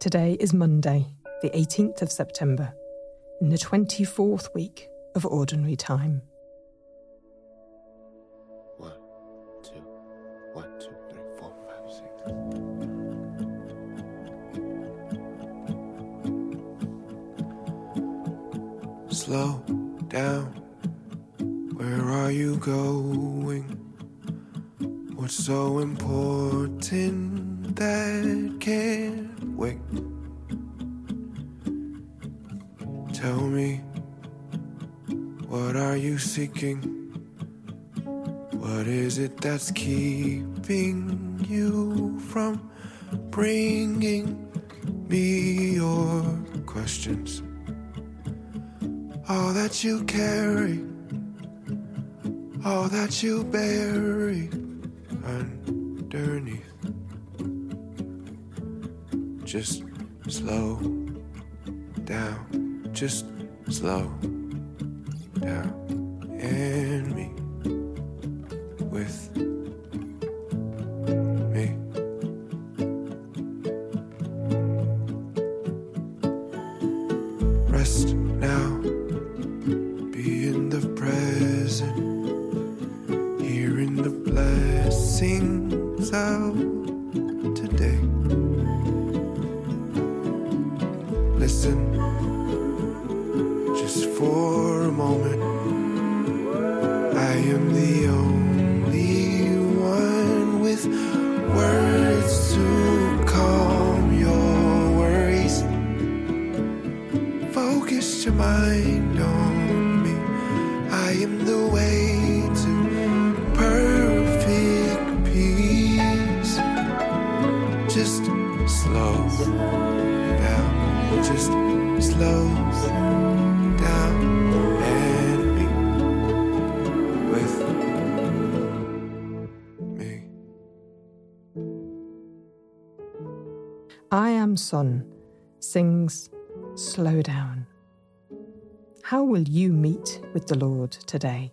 Today is Monday, the 18th of September, in the 24th week of Ordinary Time. One, two, one, two, three, four, five, six. Slow down. Where are you going? What's so important that can't wait? Tell me, what are you seeking? What is it that's keeping you from bringing me your questions? All that you carry, all that you bury underneath. Just slow down, just slow down and me with me. Rest now, be in the present, hearing the blessings of mind on me. I am the way to perfect peace. Just slow down, just slow down and be with me. I Am Son sings Slow Down. How will you meet with the Lord today?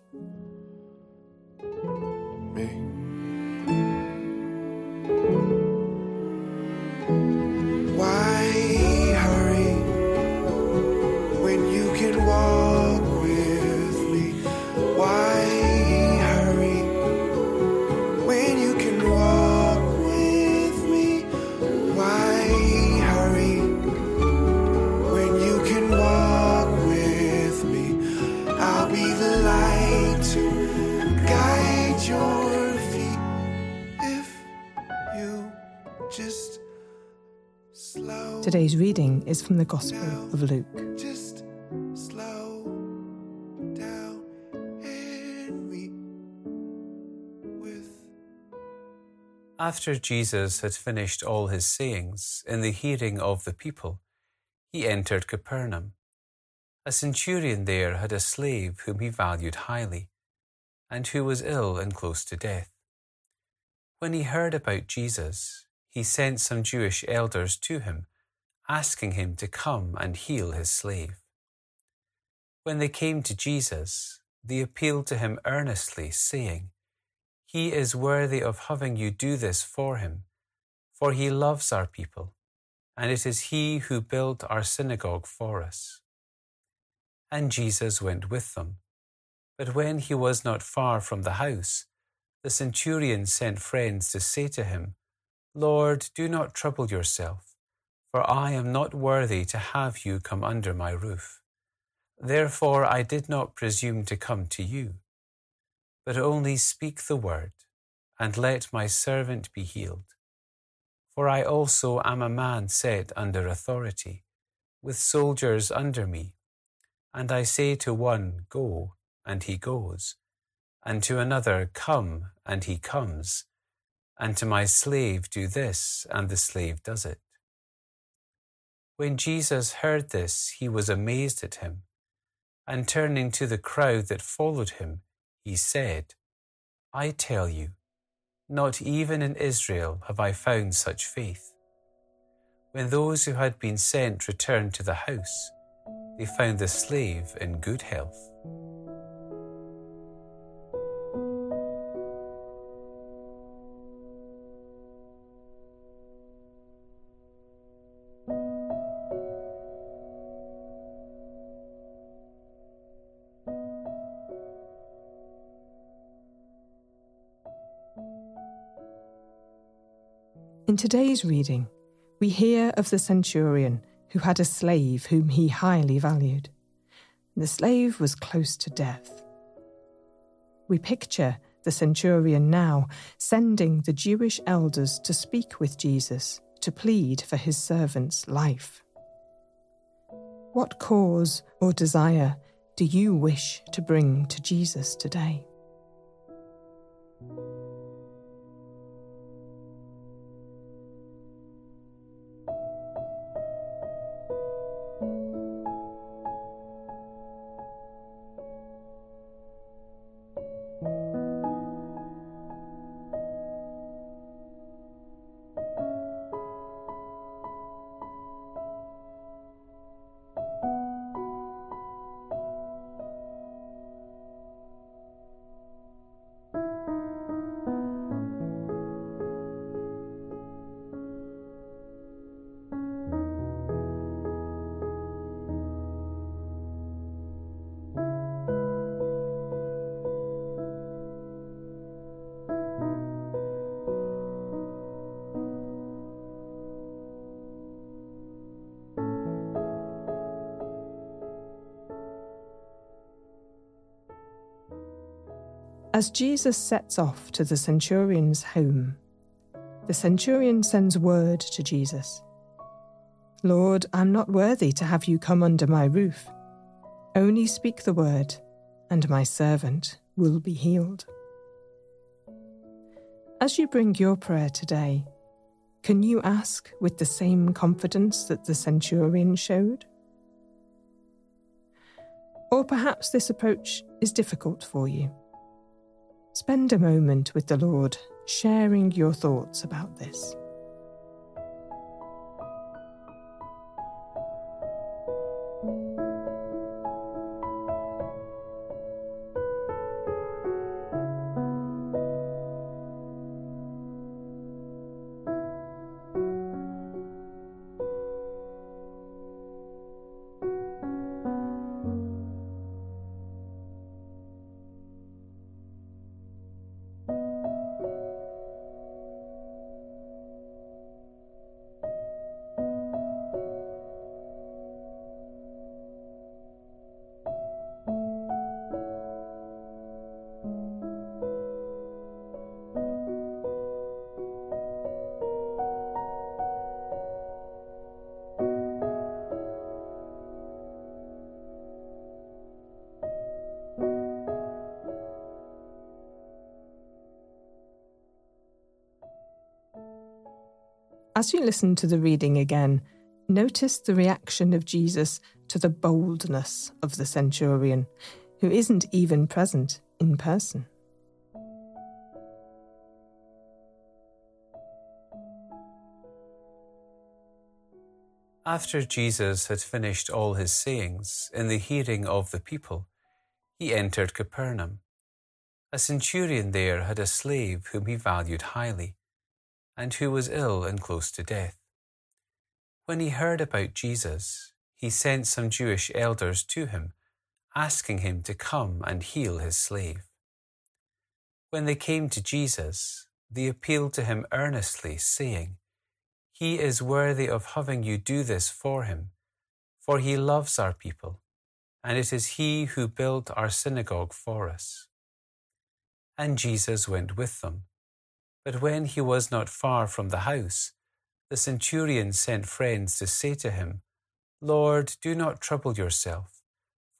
Today's reading is from the Gospel of Luke. Just slow down and meet with After Jesus had finished all his sayings in the hearing of the people, he entered Capernaum. A centurion there had a slave whom he valued highly, and who was ill and close to death. When he heard about Jesus, he sent some Jewish elders to him, asking him to come and heal his slave. When they came to Jesus, they appealed to him earnestly, saying, He is worthy of having you do this for him, for he loves our people, and it is he who built our synagogue for us. And Jesus went with them. But when he was not far from the house, the centurion sent friends to say to him, Lord, do not trouble yourself, for I am not worthy to have you come under my roof. Therefore I did not presume to come to you. But only speak the word, and let my servant be healed. For I also am a man set under authority, with soldiers under me. And I say to one, Go, and he goes, and to another, Come, and he comes, and to my slave, Do this, and the slave does it. When Jesus heard this, he was amazed at him, and turning to the crowd that followed him, he said, I tell you, not even in Israel have I found such faith. When those who had been sent returned to the house, they found the slave in good health. In today's reading, we hear of the centurion who had a slave whom he highly valued. The slave was close to death. We picture the centurion now sending the Jewish elders to speak with Jesus to plead for his servant's life. What cause or desire do you wish to bring to Jesus today? As Jesus sets off to the centurion's home, the centurion sends word to Jesus Lord, I'm not worthy to have you come under my roof. Only speak the word, and my servant will be healed. As you bring your prayer today, can you ask with the same confidence that the centurion showed? Or perhaps this approach is difficult for you. Spend a moment with the Lord sharing your thoughts about this. As you listen to the reading again, notice the reaction of Jesus to the boldness of the centurion, who isn't even present in person. After Jesus had finished all his sayings in the hearing of the people, he entered Capernaum. A centurion there had a slave whom he valued highly and who was ill and close to death. When he heard about Jesus, he sent some Jewish elders to him, asking him to come and heal his slave. When they came to Jesus, they appealed to him earnestly, saying, He is worthy of having you do this for him, for he loves our people, and it is he who built our synagogue for us. And Jesus went with them. But when he was not far from the house, the centurion sent friends to say to him, Lord, do not trouble yourself,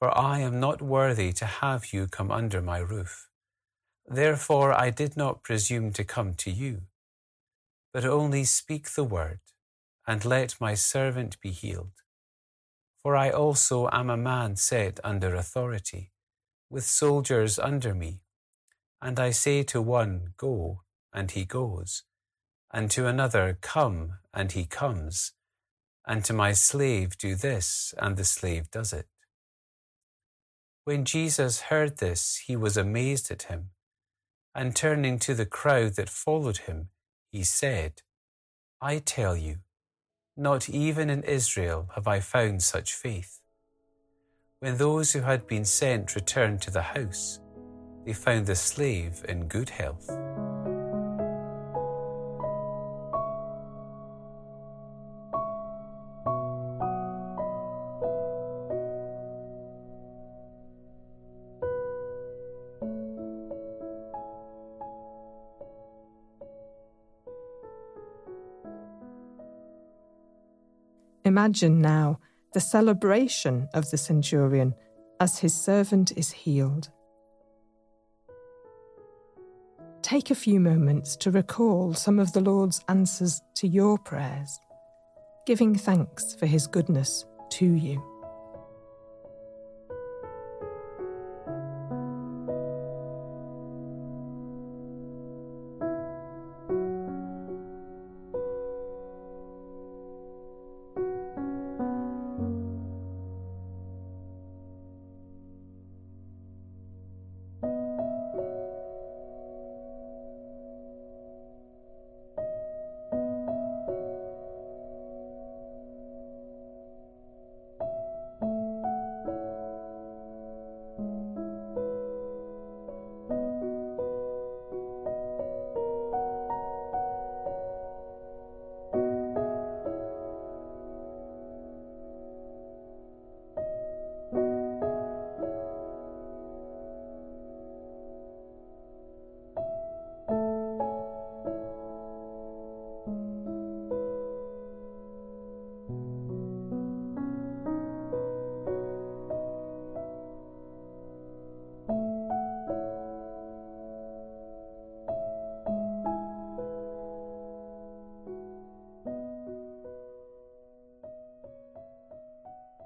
for I am not worthy to have you come under my roof. Therefore I did not presume to come to you. But only speak the word, and let my servant be healed. For I also am a man set under authority, with soldiers under me. And I say to one, Go, and he goes, and to another, Come, and he comes, and to my slave, Do this, and the slave does it. When Jesus heard this, he was amazed at him, and turning to the crowd that followed him, he said, I tell you, not even in Israel have I found such faith. When those who had been sent returned to the house, they found the slave in good health. Imagine now the celebration of the centurion as his servant is healed. Take a few moments to recall some of the Lord's answers to your prayers, giving thanks for his goodness to you.